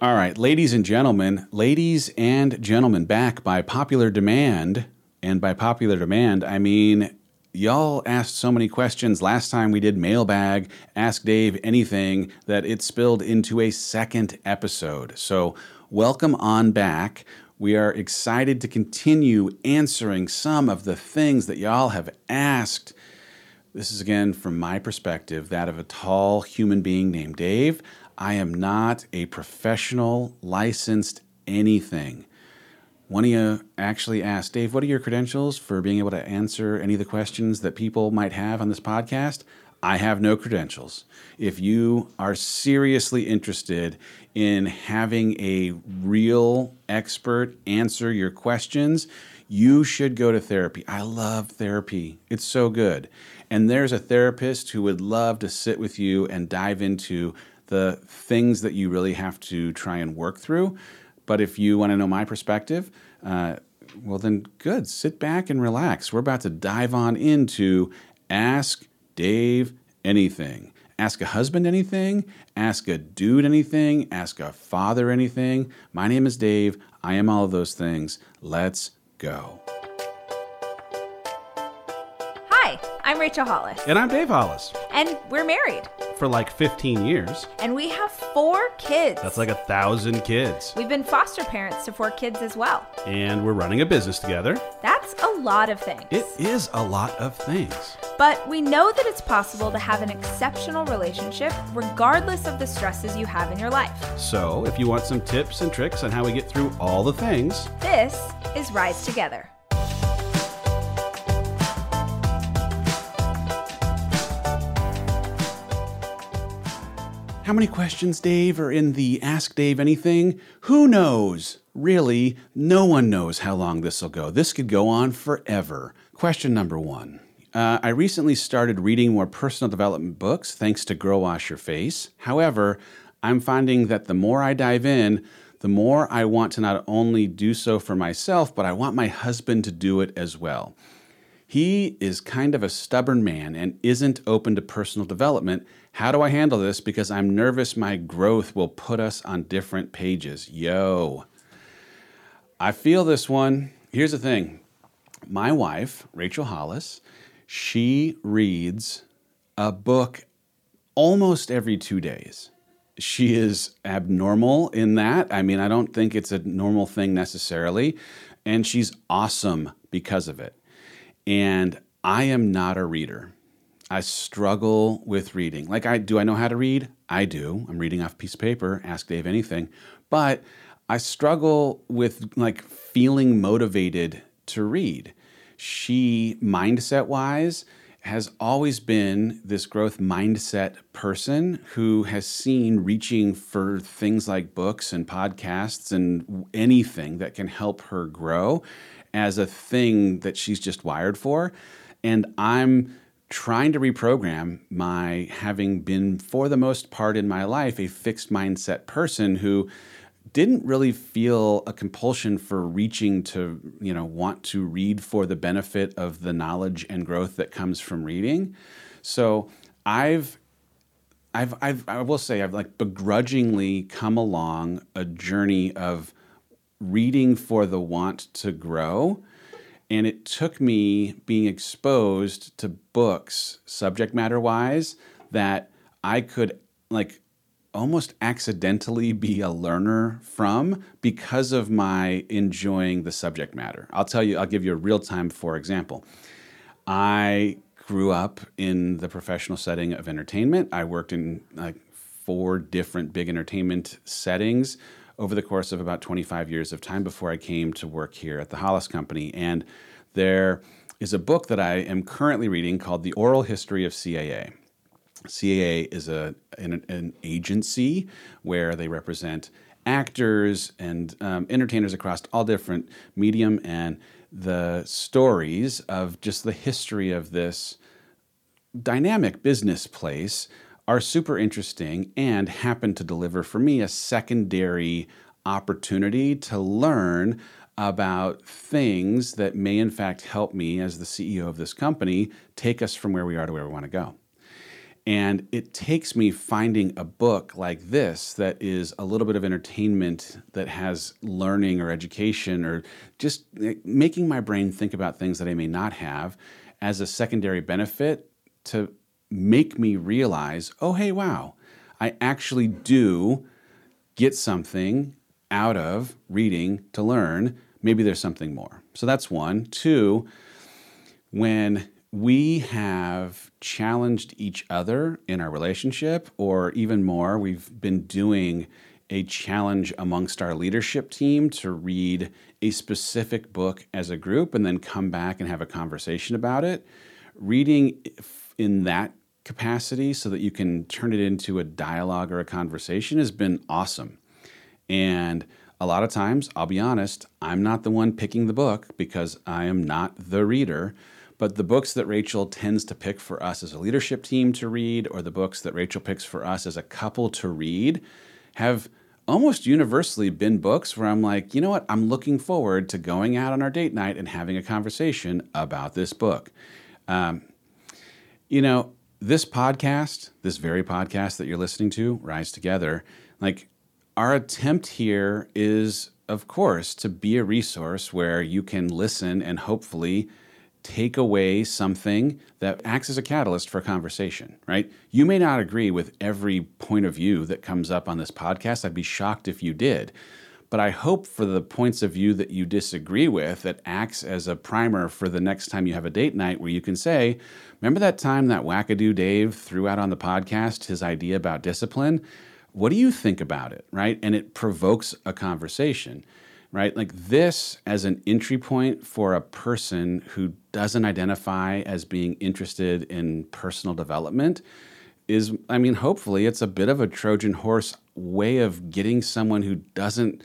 All right, ladies and gentlemen, ladies and gentlemen, back by popular demand. And by popular demand, I mean y'all asked so many questions last time we did mailbag, ask Dave anything, that it spilled into a second episode. So, welcome on back. We are excited to continue answering some of the things that y'all have asked. This is again from my perspective, that of a tall human being named Dave. I am not a professional, licensed anything. One of you actually asked, Dave, what are your credentials for being able to answer any of the questions that people might have on this podcast? I have no credentials. If you are seriously interested in having a real expert answer your questions, you should go to therapy. I love therapy, it's so good. And there's a therapist who would love to sit with you and dive into the things that you really have to try and work through. But if you want to know my perspective, uh, well, then good. Sit back and relax. We're about to dive on into Ask Dave Anything. Ask a husband anything, ask a dude anything, ask a father anything. My name is Dave. I am all of those things. Let's go. Hi, I'm Rachel Hollis. And I'm Dave Hollis. And we're married. For like 15 years. And we have four kids. That's like a thousand kids. We've been foster parents to four kids as well. And we're running a business together. That's a lot of things. It is a lot of things. But we know that it's possible to have an exceptional relationship regardless of the stresses you have in your life. So, if you want some tips and tricks on how we get through all the things, this is Rise Together. How many questions, Dave, are in the Ask Dave Anything? Who knows? Really, no one knows how long this will go. This could go on forever. Question number one. Uh, I recently started reading more personal development books thanks to Girl Wash Your Face. However, I'm finding that the more I dive in, the more I want to not only do so for myself, but I want my husband to do it as well. He is kind of a stubborn man and isn't open to personal development. How do I handle this? Because I'm nervous my growth will put us on different pages. Yo. I feel this one. Here's the thing my wife, Rachel Hollis, she reads a book almost every two days. She is abnormal in that. I mean, I don't think it's a normal thing necessarily. And she's awesome because of it. And I am not a reader. I struggle with reading. Like I do I know how to read? I do. I'm reading off a piece of paper, ask Dave anything. But I struggle with like feeling motivated to read. She mindset wise has always been this growth mindset person who has seen reaching for things like books and podcasts and anything that can help her grow as a thing that she's just wired for. And I'm trying to reprogram my having been, for the most part in my life, a fixed mindset person who didn't really feel a compulsion for reaching to you know want to read for the benefit of the knowledge and growth that comes from reading so i've I've, I've, I will say I've like begrudgingly come along a journey of reading for the want to grow. And it took me being exposed to books, subject matter wise, that I could like almost accidentally be a learner from because of my enjoying the subject matter. I'll tell you, I'll give you a real time for example. I grew up in the professional setting of entertainment. I worked in like four different big entertainment settings over the course of about 25 years of time before I came to work here at the Hollis Company. And there is a book that I am currently reading called The Oral History of CAA. CAA is a, an, an agency where they represent actors and um, entertainers across all different medium and the stories of just the history of this dynamic business place are super interesting and happen to deliver for me a secondary opportunity to learn about things that may in fact help me as the CEO of this company take us from where we are to where we want to go. And it takes me finding a book like this that is a little bit of entertainment, that has learning or education, or just making my brain think about things that I may not have as a secondary benefit to make me realize oh, hey, wow, I actually do get something out of reading to learn. Maybe there's something more. So that's one. Two, when we have challenged each other in our relationship, or even more, we've been doing a challenge amongst our leadership team to read a specific book as a group and then come back and have a conversation about it. Reading in that capacity so that you can turn it into a dialogue or a conversation has been awesome. And a lot of times, I'll be honest, I'm not the one picking the book because I am not the reader. But the books that Rachel tends to pick for us as a leadership team to read, or the books that Rachel picks for us as a couple to read, have almost universally been books where I'm like, you know what? I'm looking forward to going out on our date night and having a conversation about this book. Um, you know, this podcast, this very podcast that you're listening to, Rise Together, like our attempt here is, of course, to be a resource where you can listen and hopefully take away something that acts as a catalyst for conversation, right? You may not agree with every point of view that comes up on this podcast. I'd be shocked if you did. But I hope for the points of view that you disagree with, it acts as a primer for the next time you have a date night where you can say, Remember that time that wackadoo Dave threw out on the podcast his idea about discipline? What do you think about it, right? And it provokes a conversation right? Like this as an entry point for a person who doesn't identify as being interested in personal development is, I mean, hopefully it's a bit of a Trojan horse way of getting someone who doesn't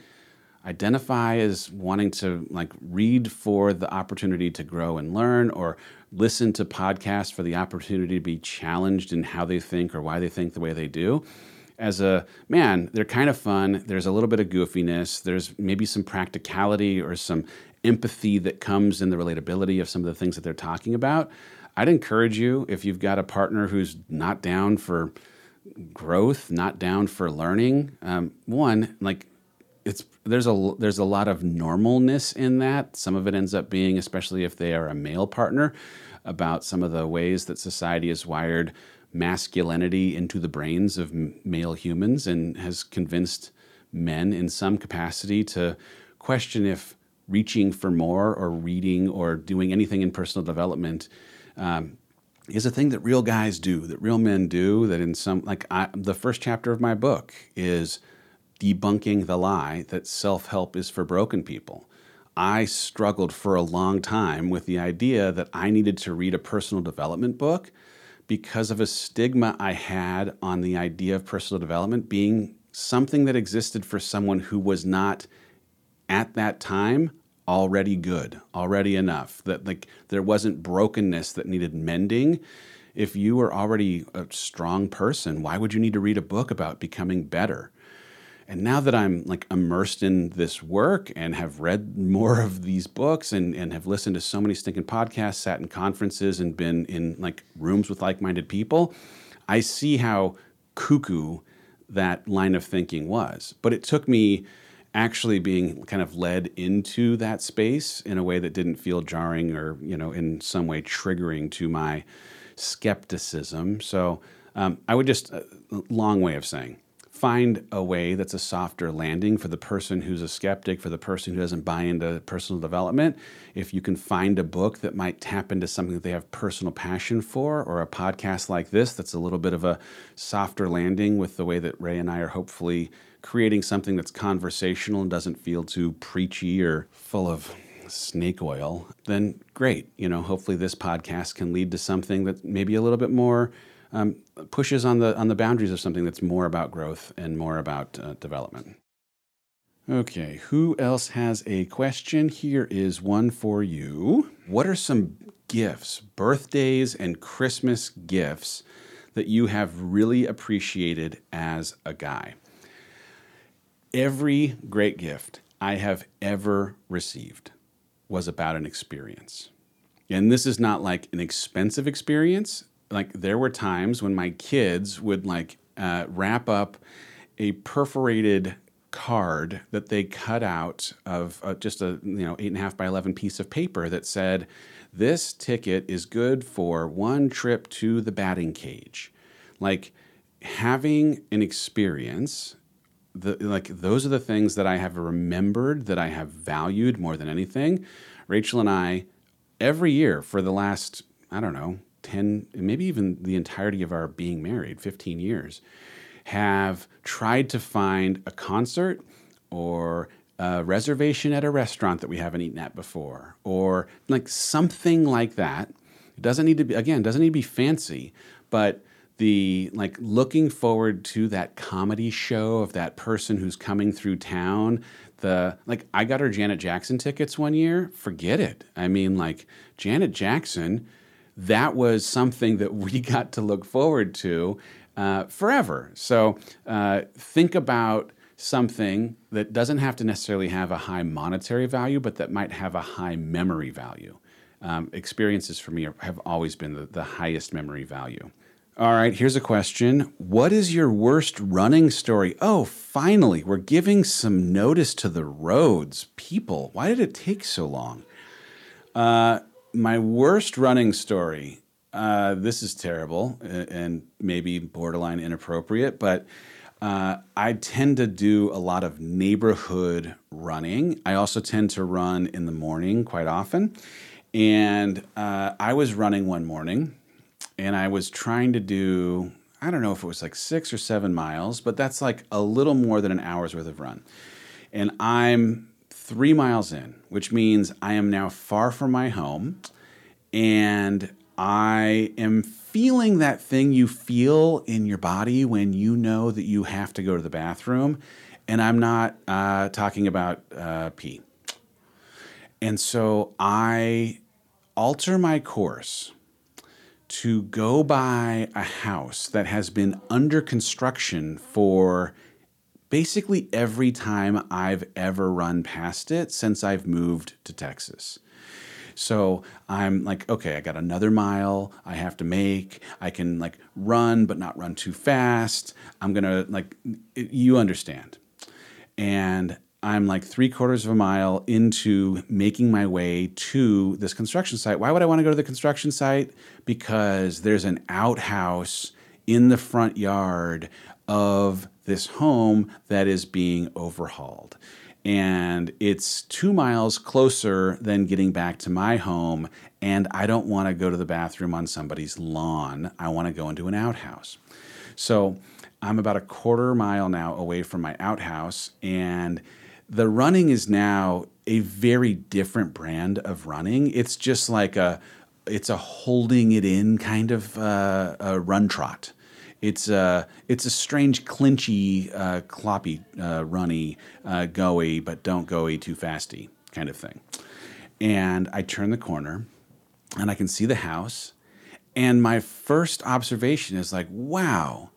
identify as wanting to like read for the opportunity to grow and learn or listen to podcasts for the opportunity to be challenged in how they think or why they think the way they do as a man, they're kind of fun. There's a little bit of goofiness. There's maybe some practicality or some empathy that comes in the relatability of some of the things that they're talking about. I'd encourage you if you've got a partner who's not down for growth, not down for learning. Um, one, like it's there's a there's a lot of normalness in that. Some of it ends up being, especially if they are a male partner, about some of the ways that society has wired masculinity into the brains of male humans and has convinced men in some capacity to question if reaching for more or reading or doing anything in personal development um, is a thing that real guys do, that real men do, that in some, like I, the first chapter of my book is debunking the lie that self help is for broken people. I struggled for a long time with the idea that I needed to read a personal development book because of a stigma I had on the idea of personal development being something that existed for someone who was not at that time already good, already enough, that like there wasn't brokenness that needed mending. If you were already a strong person, why would you need to read a book about becoming better? And now that I'm like immersed in this work and have read more of these books and, and have listened to so many stinking podcasts, sat in conferences and been in like rooms with like-minded people, I see how cuckoo that line of thinking was. But it took me actually being kind of led into that space in a way that didn't feel jarring or, you know, in some way triggering to my skepticism. So um, I would just, uh, long way of saying, find a way that's a softer landing for the person who's a skeptic, for the person who doesn't buy into personal development. If you can find a book that might tap into something that they have personal passion for, or a podcast like this that's a little bit of a softer landing with the way that Ray and I are hopefully creating something that's conversational and doesn't feel too preachy or full of snake oil, then great. You know, hopefully this podcast can lead to something that maybe a little bit more um, pushes on the on the boundaries of something that's more about growth and more about uh, development. Okay, who else has a question? Here is one for you. What are some gifts, birthdays and Christmas gifts that you have really appreciated as a guy? Every great gift I have ever received was about an experience. And this is not like an expensive experience like there were times when my kids would like uh, wrap up a perforated card that they cut out of uh, just a you know eight and a half by eleven piece of paper that said, "This ticket is good for one trip to the batting cage." Like having an experience the, like those are the things that I have remembered that I have valued more than anything. Rachel and I, every year for the last I don't know ten, maybe even the entirety of our being married, fifteen years, have tried to find a concert or a reservation at a restaurant that we haven't eaten at before, or like something like that. It doesn't need to be again, doesn't need to be fancy, but the like looking forward to that comedy show of that person who's coming through town the like i got her janet jackson tickets one year forget it i mean like janet jackson that was something that we got to look forward to uh, forever so uh, think about something that doesn't have to necessarily have a high monetary value but that might have a high memory value um, experiences for me have always been the, the highest memory value all right, here's a question. What is your worst running story? Oh, finally, we're giving some notice to the roads. People, why did it take so long? Uh, my worst running story. Uh, this is terrible and maybe borderline inappropriate, but uh, I tend to do a lot of neighborhood running. I also tend to run in the morning quite often. And uh, I was running one morning and I was trying to do, I don't know if it was like six or seven miles, but that's like a little more than an hour's worth of run. And I'm three miles in, which means I am now far from my home and I am feeling that thing you feel in your body when you know that you have to go to the bathroom. And I'm not uh, talking about uh, pee. And so I alter my course to go by a house that has been under construction for basically every time I've ever run past it since I've moved to Texas. So I'm like, okay, I got another mile I have to make. I can like run, but not run too fast. I'm gonna like, you understand. And I'm like three quarters of a mile into making my way to this construction site. Why would I want to go to the construction site? Because there's an outhouse in the front yard of this home that is being overhauled. And it's two miles closer than getting back to my home. And I don't want to go to the bathroom on somebody's lawn. I want to go into an outhouse. So I'm about a quarter mile now away from my outhouse. And the running is now a very different brand of running. It's just like a it's a holding it in kind of uh, a run trot. It's a it's a strange clinchy, uh, cloppy, uh, runny, uh, goey, but don't goey too fasty kind of thing. And I turn the corner, and I can see the house. And my first observation is like, wow,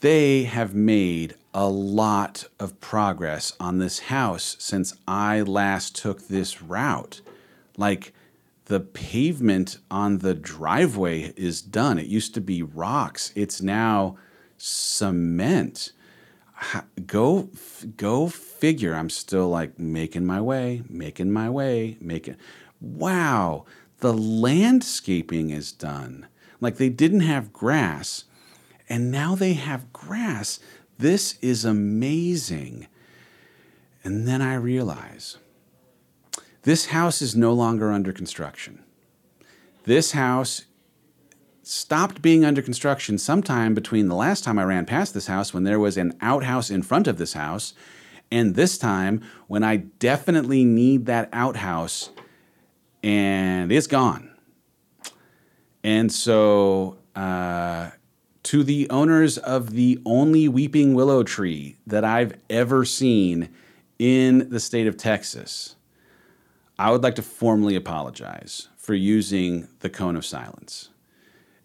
they have made a lot of progress on this house since I last took this route. Like the pavement on the driveway is done. It used to be rocks. It's now cement. Go go figure. I'm still like making my way, making my way, making Wow, the landscaping is done. Like they didn't have grass and now they have grass this is amazing. And then I realize this house is no longer under construction. This house stopped being under construction sometime between the last time I ran past this house when there was an outhouse in front of this house and this time when I definitely need that outhouse and it's gone. And so uh, to the owners of the only weeping willow tree that I've ever seen in the state of Texas, I would like to formally apologize for using the cone of silence.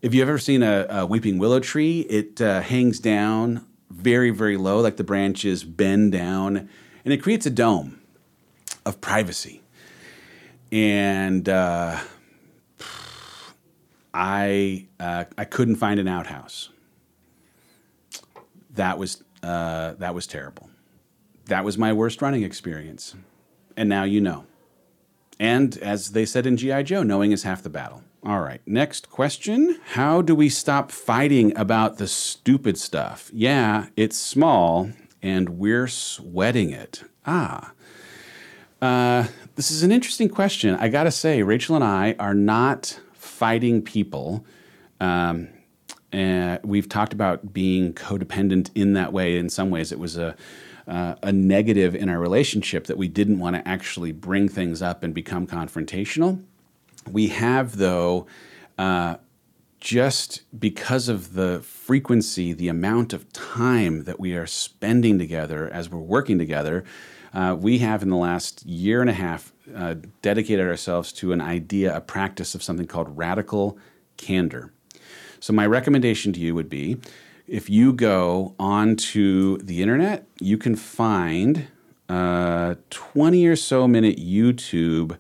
If you've ever seen a, a weeping willow tree, it uh, hangs down very, very low, like the branches bend down, and it creates a dome of privacy. And uh, I uh, I couldn't find an outhouse. That was uh, that was terrible. That was my worst running experience, and now you know. And as they said in GI Joe, knowing is half the battle. All right, next question. How do we stop fighting about the stupid stuff? Yeah, it's small and we're sweating it. Ah. Uh, this is an interesting question. I gotta say, Rachel and I are not fighting people. Um, and we've talked about being codependent in that way. In some ways, it was a uh, a negative in our relationship that we didn't want to actually bring things up and become confrontational. We have, though, uh, just because of the frequency, the amount of time that we are spending together as we're working together, uh, we have in the last year and a half uh, dedicated ourselves to an idea, a practice of something called radical candor. So, my recommendation to you would be if you go onto the internet, you can find a 20 or so minute YouTube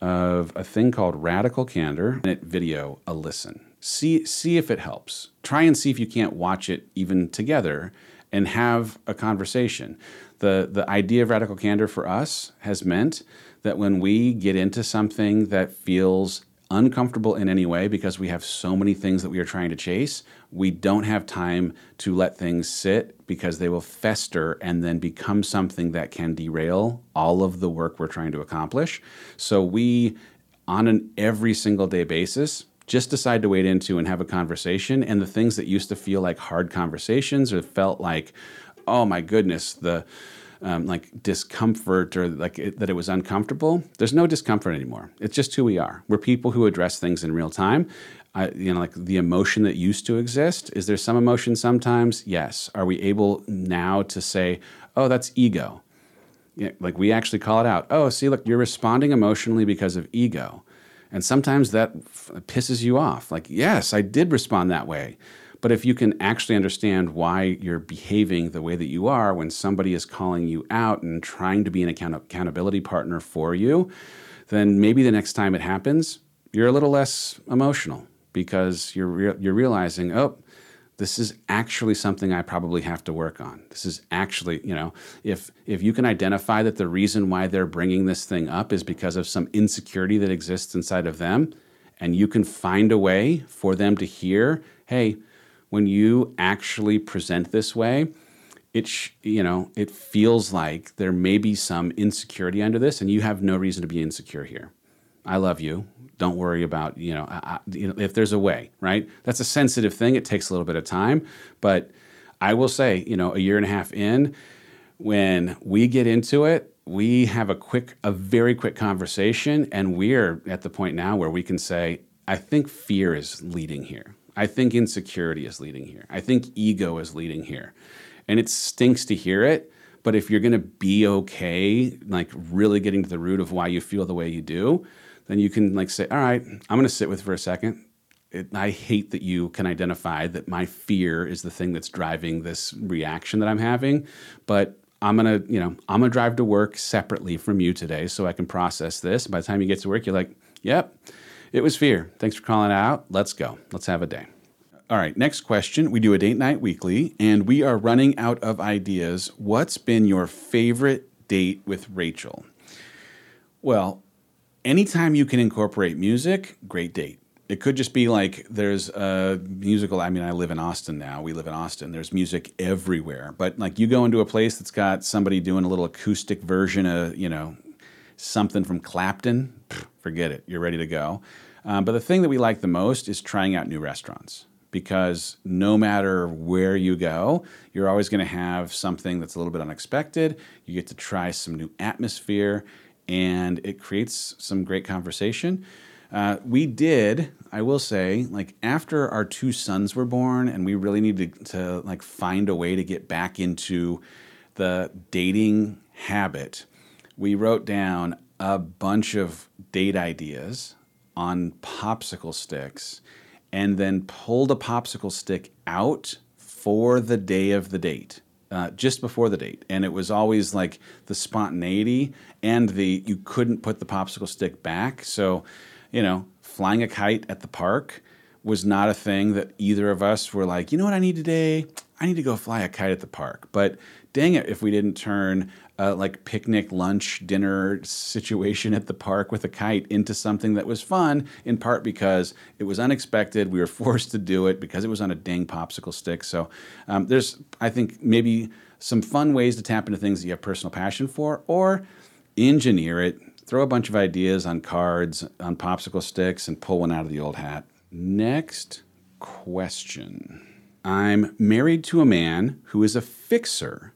of a thing called Radical Candor, video, a listen. See, see if it helps. Try and see if you can't watch it even together and have a conversation. The, the idea of radical candor for us has meant that when we get into something that feels uncomfortable in any way because we have so many things that we are trying to chase, we don't have time to let things sit because they will fester and then become something that can derail all of the work we're trying to accomplish. So we, on an every single day basis, just decide to wade into and have a conversation. And the things that used to feel like hard conversations or felt like, oh my goodness, the um, like discomfort or like it, that it was uncomfortable. There's no discomfort anymore. It's just who we are. We're people who address things in real time. I, you know, like the emotion that used to exist. Is there some emotion sometimes? Yes. Are we able now to say, oh, that's ego? Like we actually call it out. Oh, see, look, you're responding emotionally because of ego. And sometimes that f- pisses you off. Like, yes, I did respond that way. But if you can actually understand why you're behaving the way that you are when somebody is calling you out and trying to be an account- accountability partner for you, then maybe the next time it happens, you're a little less emotional because you're re- you're realizing, oh, this is actually something I probably have to work on. This is actually, you know, if if you can identify that the reason why they're bringing this thing up is because of some insecurity that exists inside of them, and you can find a way for them to hear, hey, when you actually present this way, it sh- you know it feels like there may be some insecurity under this, and you have no reason to be insecure here. I love you. Don't worry about you know, I, you know if there's a way, right? That's a sensitive thing. It takes a little bit of time, but I will say, you know, a year and a half in, when we get into it, we have a quick, a very quick conversation, and we're at the point now where we can say, I think fear is leading here. I think insecurity is leading here. I think ego is leading here. And it stinks to hear it, but if you're going to be okay, like really getting to the root of why you feel the way you do, then you can like say, "All right, I'm going to sit with for a second. It, I hate that you can identify that my fear is the thing that's driving this reaction that I'm having, but I'm gonna, you know, I'm gonna drive to work separately from you today so I can process this. By the time you get to work, you're like, "Yep, it was fear. Thanks for calling out. Let's go. Let's have a day. All right, next question. We do a date night weekly, and we are running out of ideas. What's been your favorite date with Rachel? Well, anytime you can incorporate music, great date. It could just be like there's a musical. I mean, I live in Austin now. We live in Austin. There's music everywhere. But like you go into a place that's got somebody doing a little acoustic version of, you know, something from Clapton, forget it. You're ready to go. Um, but the thing that we like the most is trying out new restaurants because no matter where you go, you're always going to have something that's a little bit unexpected. You get to try some new atmosphere, and it creates some great conversation. Uh, we did, I will say, like after our two sons were born, and we really needed to, to like find a way to get back into the dating habit. We wrote down a bunch of date ideas on popsicle sticks and then pulled a popsicle stick out for the day of the date. Uh, just before the date, and it was always like the spontaneity and the you couldn't put the popsicle stick back. So, you know, flying a kite at the park, was not a thing that either of us were like, you know what I need today? I need to go fly a kite at the park. But dang it, if we didn't turn a like picnic, lunch, dinner situation at the park with a kite into something that was fun, in part because it was unexpected. We were forced to do it because it was on a dang popsicle stick. So um, there's, I think, maybe some fun ways to tap into things that you have personal passion for, or engineer it. Throw a bunch of ideas on cards, on popsicle sticks, and pull one out of the old hat. Next question. I'm married to a man who is a fixer.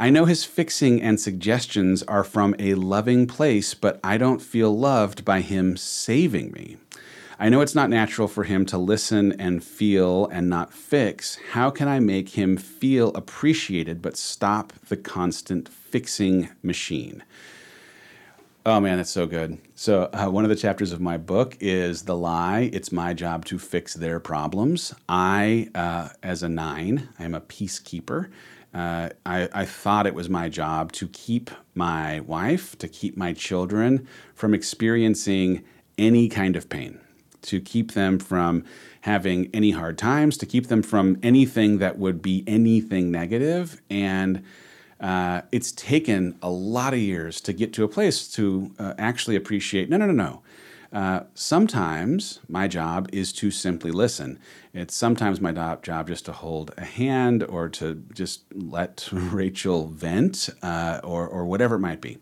I know his fixing and suggestions are from a loving place, but I don't feel loved by him saving me. I know it's not natural for him to listen and feel and not fix. How can I make him feel appreciated but stop the constant fixing machine? Oh man, that's so good. So, uh, one of the chapters of my book is The Lie It's My Job to Fix Their Problems. I, uh, as a nine, I'm a peacekeeper. Uh, I, I thought it was my job to keep my wife, to keep my children from experiencing any kind of pain, to keep them from having any hard times, to keep them from anything that would be anything negative, and uh, it's taken a lot of years to get to a place to uh, actually appreciate no, no, no, no. Uh, sometimes my job is to simply listen. It's sometimes my job just to hold a hand or to just let Rachel vent uh, or, or whatever it might be.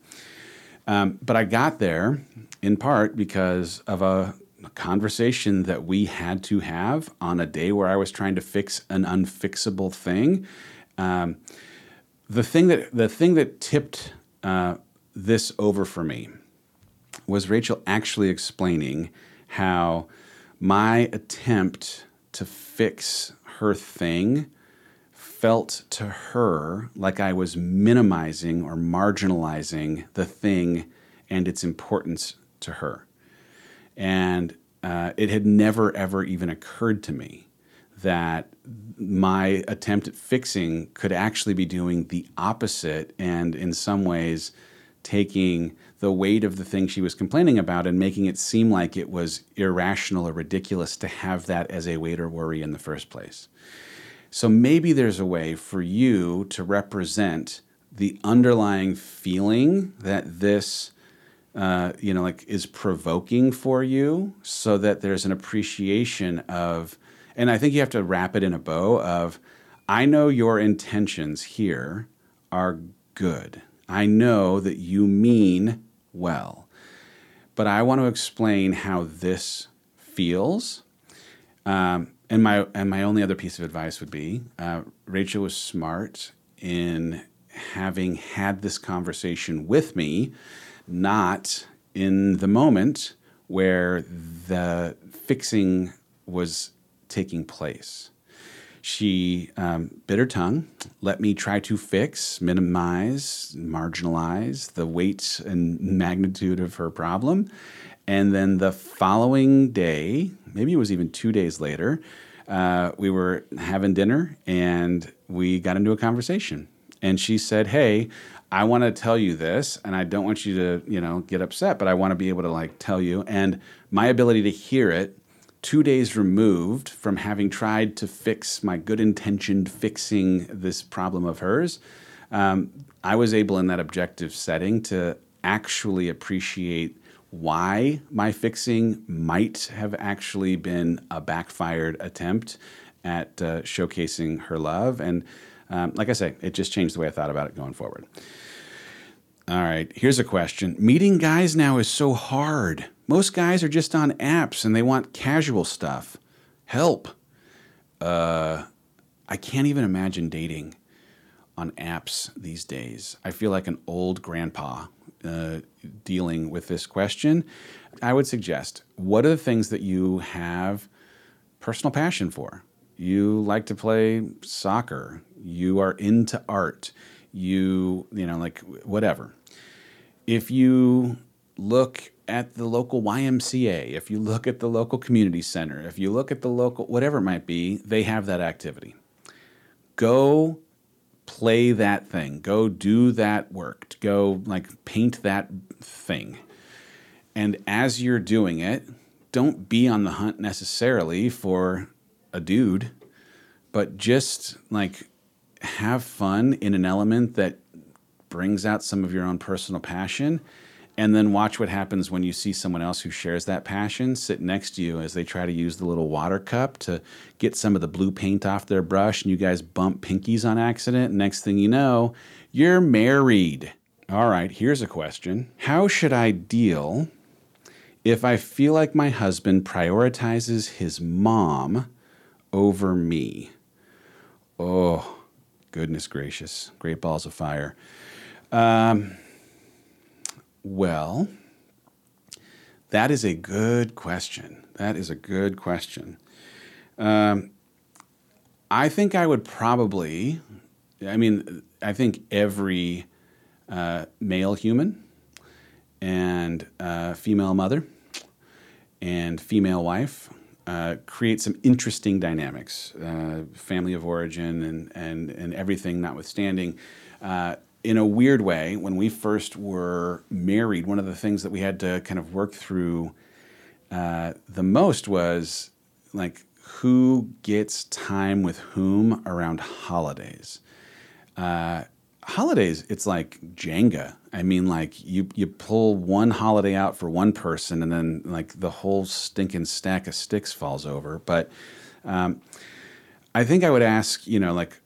Um, but I got there in part because of a conversation that we had to have on a day where I was trying to fix an unfixable thing. Um, the thing that the thing that tipped uh, this over for me was Rachel actually explaining how my attempt to fix her thing felt to her like I was minimizing or marginalizing the thing and its importance to her. And uh, it had never, ever even occurred to me that my attempt at fixing could actually be doing the opposite and in some ways taking the weight of the thing she was complaining about and making it seem like it was irrational or ridiculous to have that as a weight or worry in the first place. So maybe there's a way for you to represent the underlying feeling that this uh, you know like is provoking for you so that there's an appreciation of and I think you have to wrap it in a bow of I know your intentions here are good. I know that you mean well. But I want to explain how this feels. Um, and my and my only other piece of advice would be uh, Rachel was smart in having had this conversation with me, not in the moment where the fixing was taking place. She um, bit her tongue, let me try to fix, minimize, marginalize the weight and magnitude of her problem. And then the following day, maybe it was even two days later, uh, we were having dinner and we got into a conversation. And she said, Hey, I want to tell you this, and I don't want you to, you know, get upset, but I want to be able to like tell you. And my ability to hear it two days removed from having tried to fix my good intentioned fixing this problem of hers, um, I was able in that objective setting to actually appreciate why my fixing might have actually been a backfired attempt at uh, showcasing her love. And um, like I say, it just changed the way I thought about it going forward. All right, here's a question. Meeting guys now is so hard. Most guys are just on apps and they want casual stuff. Help. Uh, I can't even imagine dating on apps these days. I feel like an old grandpa uh, dealing with this question. I would suggest what are the things that you have personal passion for? You like to play soccer, you are into art, you, you know, like whatever. If you look at the local YMCA, if you look at the local community center, if you look at the local, whatever it might be, they have that activity. Go play that thing. Go do that work. Go like paint that thing. And as you're doing it, don't be on the hunt necessarily for a dude, but just like have fun in an element that brings out some of your own personal passion and then watch what happens when you see someone else who shares that passion sit next to you as they try to use the little water cup to get some of the blue paint off their brush and you guys bump pinkies on accident. Next thing you know, you're married. All right, here's a question How should I deal if I feel like my husband prioritizes his mom over me? Oh, goodness gracious. Great balls of fire. Um, well, that is a good question. That is a good question. Um, I think I would probably, I mean, I think every uh, male human and uh, female mother and female wife uh, create some interesting dynamics, uh, family of origin and, and, and everything notwithstanding. In a weird way, when we first were married, one of the things that we had to kind of work through uh, the most was like who gets time with whom around holidays. Uh, holidays, it's like Jenga. I mean, like you you pull one holiday out for one person, and then like the whole stinking stack of sticks falls over. But um, I think I would ask, you know, like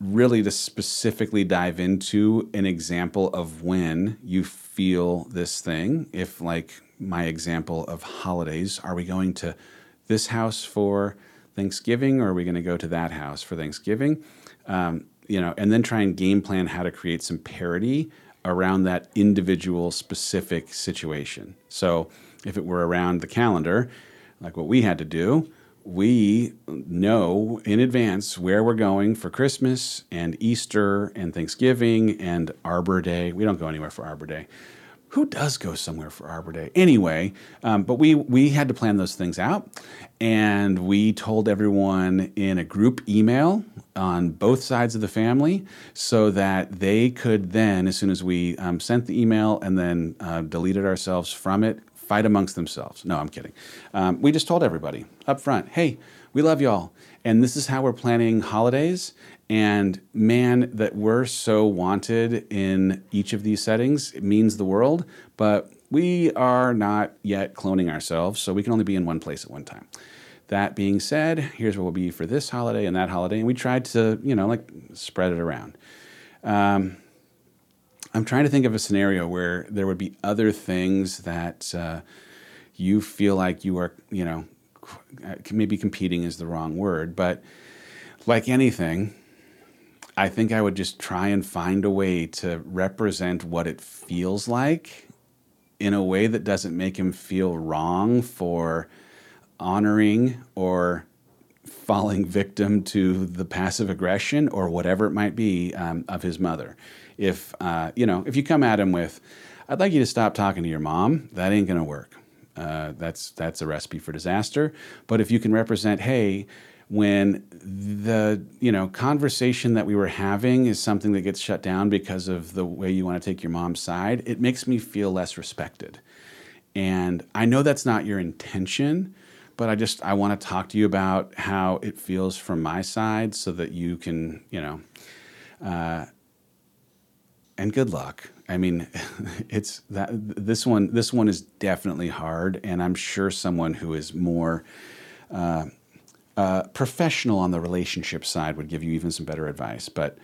really to specifically dive into an example of when you feel this thing. If, like my example of holidays, are we going to this house for Thanksgiving or are we going to go to that house for Thanksgiving? Um, you know, and then try and game plan how to create some parity around that individual specific situation. So if it were around the calendar, like what we had to do, we know in advance where we're going for Christmas and Easter and Thanksgiving and Arbor Day. We don't go anywhere for Arbor Day. Who does go somewhere for Arbor Day? Anyway, um, but we, we had to plan those things out. And we told everyone in a group email on both sides of the family so that they could then, as soon as we um, sent the email and then uh, deleted ourselves from it, fight amongst themselves. No, I'm kidding. Um, we just told everybody up front, hey, we love y'all. And this is how we're planning holidays. And man, that we're so wanted in each of these settings, it means the world. But we are not yet cloning ourselves, so we can only be in one place at one time. That being said, here's what we'll be for this holiday and that holiday. And we tried to, you know, like spread it around. Um, I'm trying to think of a scenario where there would be other things that uh, you feel like you are, you know, maybe competing is the wrong word, but like anything, I think I would just try and find a way to represent what it feels like in a way that doesn't make him feel wrong for honoring or falling victim to the passive aggression or whatever it might be um, of his mother. If uh, you know if you come at him with i'd like you to stop talking to your mom that ain't to work. Uh, that's that's a recipe for disaster. But if you can represent hey when the you know conversation that we were having is something that gets shut down because of the way you want to take your mom's side it makes me feel less respected. And i know that's not your intention but i just i want to talk to you about how it feels from my side so that you can you know uh, and good luck. I mean, it's that this one. This one is definitely hard, and I'm sure someone who is more uh, uh, professional on the relationship side would give you even some better advice. But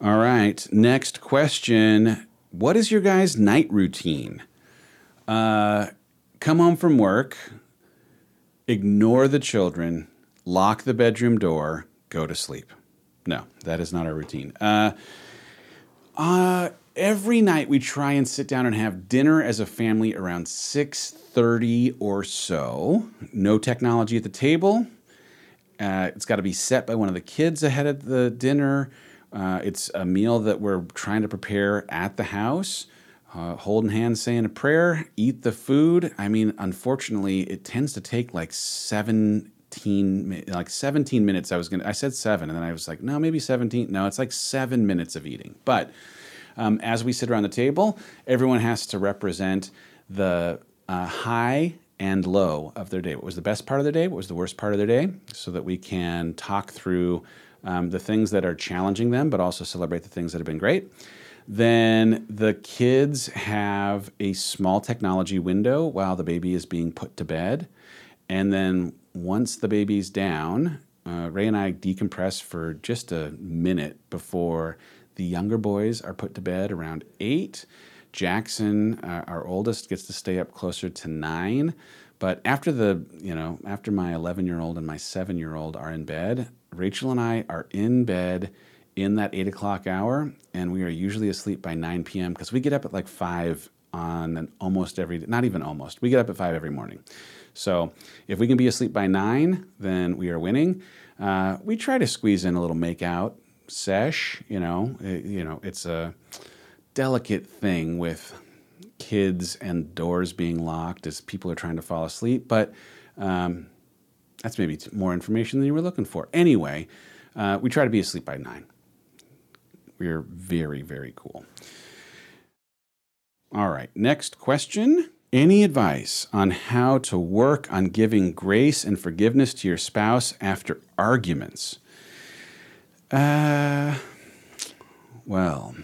all right, next question: What is your guys' night routine? Uh, come home from work, ignore the children, lock the bedroom door, go to sleep. No, that is not our routine. Uh, uh, every night we try and sit down and have dinner as a family around 6.30 or so. No technology at the table. Uh, it's got to be set by one of the kids ahead of the dinner. Uh, it's a meal that we're trying to prepare at the house. Uh, holding hands, saying a prayer, eat the food. I mean, unfortunately, it tends to take like 17, like 17 minutes. I was gonna, I said seven, and then I was like, no, maybe 17. No, it's like seven minutes of eating. But um, as we sit around the table, everyone has to represent the uh, high and low of their day. What was the best part of their day? What was the worst part of their day? So that we can talk through um, the things that are challenging them, but also celebrate the things that have been great. Then the kids have a small technology window while the baby is being put to bed. And then once the baby's down, uh, Ray and I decompress for just a minute before the younger boys are put to bed around eight. Jackson, uh, our oldest, gets to stay up closer to nine. But after the, you know, after my 11 year old and my seven year old are in bed, Rachel and I are in bed in that eight o'clock hour, and we are usually asleep by 9 p.m. because we get up at like five on an almost every, not even almost, we get up at five every morning. So if we can be asleep by nine, then we are winning. Uh, we try to squeeze in a little make out sesh. You know, it, you know, it's a delicate thing with kids and doors being locked as people are trying to fall asleep. But um, that's maybe more information than you were looking for. Anyway, uh, we try to be asleep by nine. We're very, very cool. All right, next question. Any advice on how to work on giving grace and forgiveness to your spouse after arguments? Uh, well,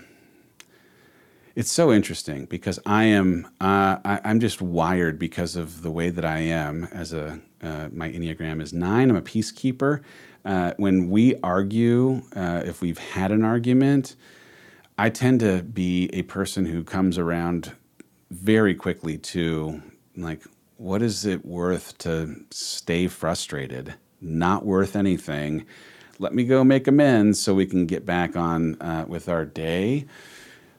it's so interesting because I am uh, I, am just wired because of the way that I am as a uh, my enneagram is nine. I'm a peacekeeper. Uh, when we argue, uh, if we've had an argument, I tend to be a person who comes around very quickly to like what is it worth to stay frustrated? Not worth anything. Let me go make amends so we can get back on uh, with our day.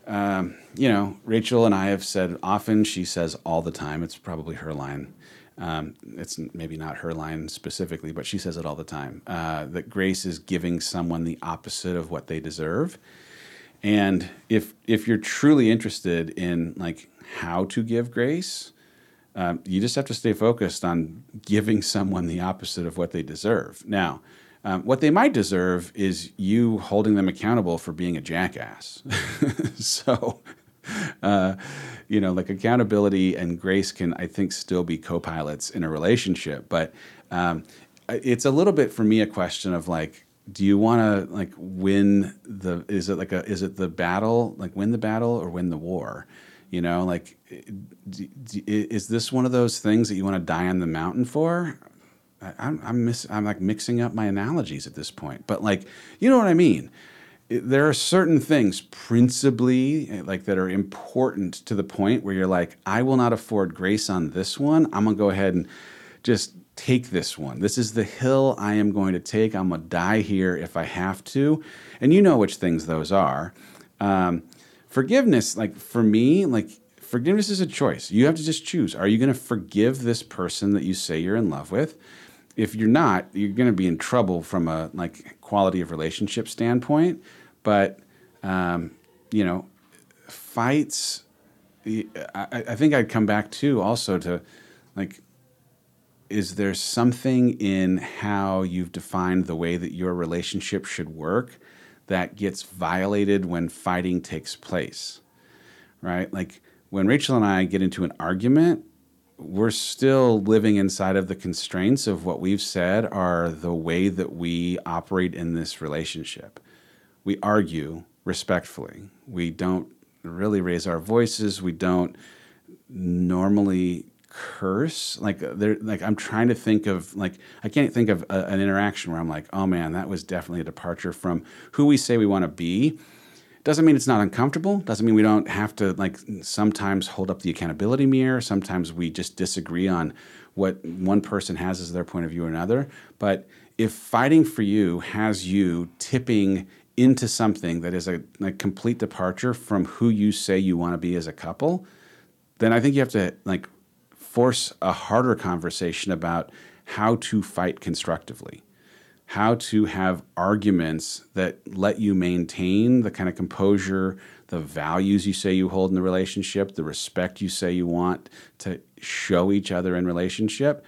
Um, you know rachel and i have said often she says all the time it's probably her line um, it's maybe not her line specifically but she says it all the time uh, that grace is giving someone the opposite of what they deserve and if if you're truly interested in like how to give grace. Um, you just have to stay focused on giving someone the opposite of what they deserve. Now, um, what they might deserve is you holding them accountable for being a jackass. so, uh, you know, like accountability and grace can, I think, still be co pilots in a relationship. But um, it's a little bit for me a question of like, do you want to like win the is it like a is it the battle like win the battle or win the war you know, like, is this one of those things that you want to die on the mountain for? I'm I'm, miss, I'm like mixing up my analogies at this point, but like, you know what I mean. There are certain things, principally, eh, like that are important to the point where you're like, I will not afford grace on this one. I'm gonna go ahead and just take this one. This is the hill I am going to take. I'm gonna die here if I have to, and you know which things those are. Um, forgiveness, like for me, like forgiveness is a choice. You have to just choose. Are you going to forgive this person that you say you're in love with? If you're not, you're going to be in trouble from a like quality of relationship standpoint. But um, you know, fights. I, I think I'd come back to also to like is there something in how you've defined the way that your relationship should work that gets violated when fighting takes place, right? Like when Rachel and I get into an argument, we're still living inside of the constraints of what we've said are the way that we operate in this relationship. We argue respectfully. We don't really raise our voices. We don't normally curse like there like i'm trying to think of like i can't think of a, an interaction where i'm like oh man that was definitely a departure from who we say we want to be doesn't mean it's not uncomfortable. Doesn't mean we don't have to like sometimes hold up the accountability mirror. Sometimes we just disagree on what one person has as their point of view or another. But if fighting for you has you tipping into something that is a, a complete departure from who you say you want to be as a couple then i think you have to like force a harder conversation about how to fight constructively, how to have arguments that let you maintain the kind of composure, the values you say you hold in the relationship, the respect you say you want to show each other in relationship.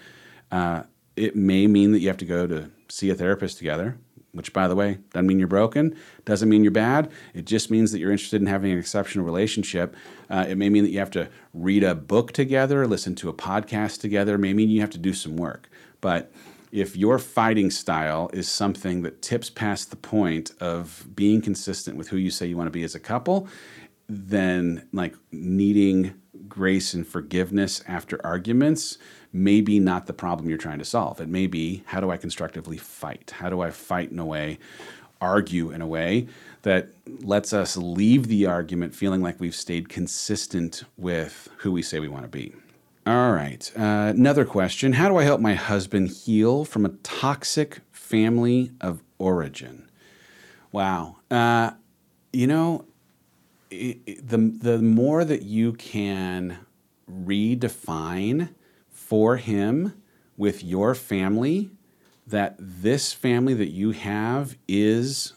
Uh, it may mean that you have to go to see a therapist together. which, by the way, doesn't mean you're broken, doesn't mean you're bad. It just means that you're interested in having an exceptional relationship. Uh, it may mean that you have to read a book together, listen to a podcast together, it may mean you have to do some work. But if your fighting style is something that tips past the point of being consistent with who you say you want to be as a couple, then like needing grace and forgiveness after arguments may be not the problem you're trying to solve. It may be how do I constructively fight? How do I fight in a way, argue in a way that lets us leave the argument feeling like we've stayed consistent with who we say we want to be? All right. Uh, another question How do I help my husband heal from a toxic family of origin? Wow. Uh, you know, it, it, the, the more that you can redefine for him with your family that this family that you have is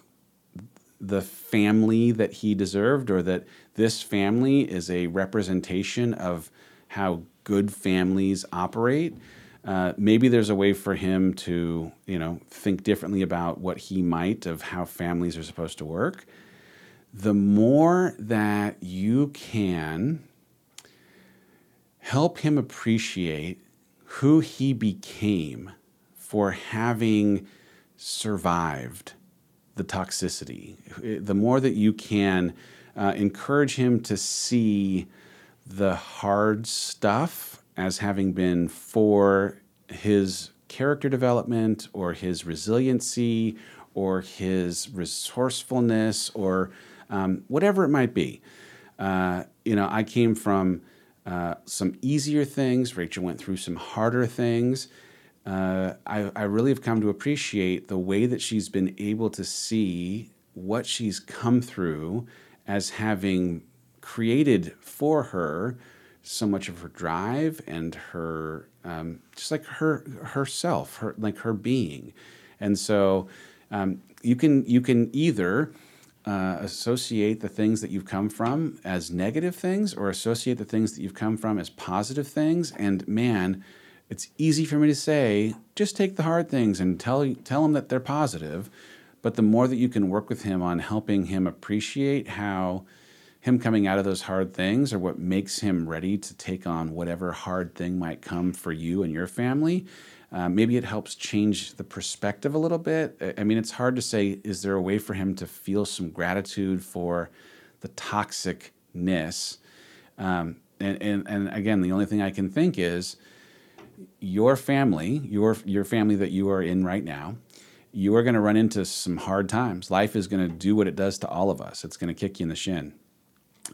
the family that he deserved or that this family is a representation of how good families operate uh, maybe there's a way for him to you know think differently about what he might of how families are supposed to work the more that you can help him appreciate who he became for having survived the toxicity. The more that you can uh, encourage him to see the hard stuff as having been for his character development or his resiliency or his resourcefulness or um, whatever it might be. Uh, you know, I came from uh, some easier things. Rachel went through some harder things. Uh, I, I really have come to appreciate the way that she's been able to see what she's come through as having created for her so much of her drive and her um, just like her herself, her like her being, and so um, you can you can either uh, associate the things that you've come from as negative things or associate the things that you've come from as positive things. And man, it's easy for me to say, just take the hard things and tell, tell him that they're positive. But the more that you can work with him on helping him appreciate how him coming out of those hard things or what makes him ready to take on whatever hard thing might come for you and your family, uh, maybe it helps change the perspective a little bit. I mean, it's hard to say, is there a way for him to feel some gratitude for the toxicness? Um, and, and, and again, the only thing I can think is your family, your, your family that you are in right now, you are going to run into some hard times. Life is going to do what it does to all of us. It's going to kick you in the shin.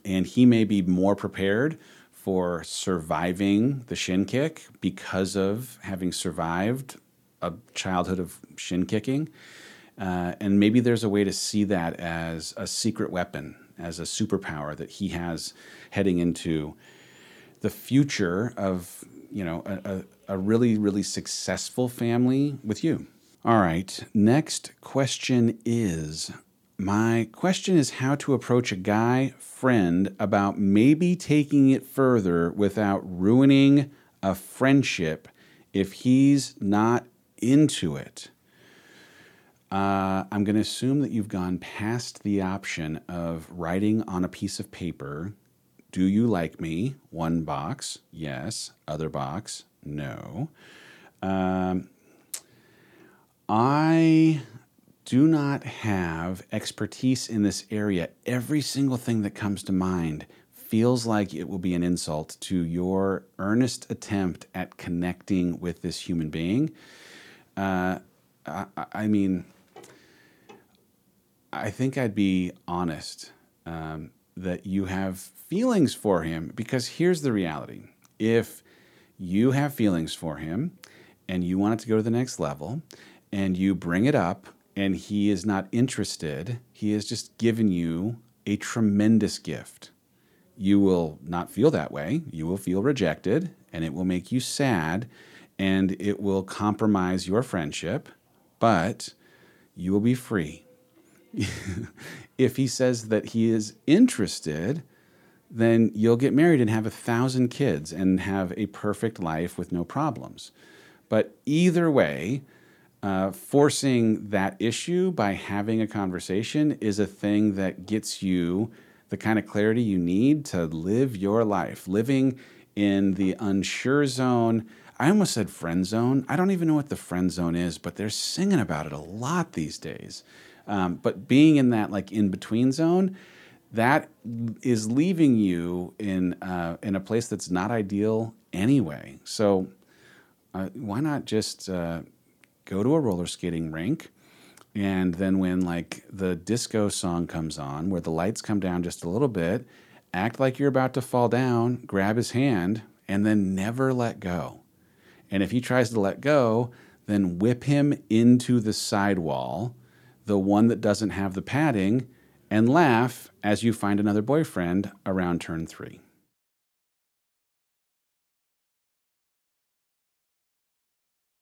And he may be more prepared for surviving the shin kick because of having survived a childhood of shin kicking. Uh, and maybe there's a way to see that as a secret weapon, as a superpower that he has heading into the future of you know a, a, a really really successful family with you. All right, next question is my question is how to approach a guy friend about maybe taking it further without ruining a friendship if he's not into it. Uh, I'm going to assume that you've gone past the option of writing on a piece of paper, Do you like me? One box, yes. Other box, no. Um, I do not have expertise in this area, every single thing that comes to mind feels like it will be an insult to your earnest attempt at connecting with this human being. Uh, I, I, mean, I think I'd be honest um, that you have feelings for him because here's the reality. If you have feelings for him and you want it to go to the next level and you bring it up and he is not interested, he has just given you a tremendous gift. You will not feel that way. You will feel rejected, and it will make you sad, and it will compromise your friendship, but you will be free. if he says that he is interested, then you'll get married and have a thousand kids and have a perfect life with no problems. But either way, uh, forcing that issue by having a conversation is a thing that gets you the kind of clarity you need to live your life. Living in the unsure zone. I almost said friend zone. I don't even know what the friend zone is, but they're singing about it a lot these days. Um, but being in that like in between zone, that is leaving you in uh, in a place that's not ideal anyway. So uh, why not just uh, go to a roller skating rink? And then when like the disco song comes on, where the lights come down just a little bit, act like you're about to fall down, grab his hand, and then never let go. And if he tries to let go, then whip him into the sidewall, the one that doesn't have the padding, and laugh as you find another boyfriend around turn three.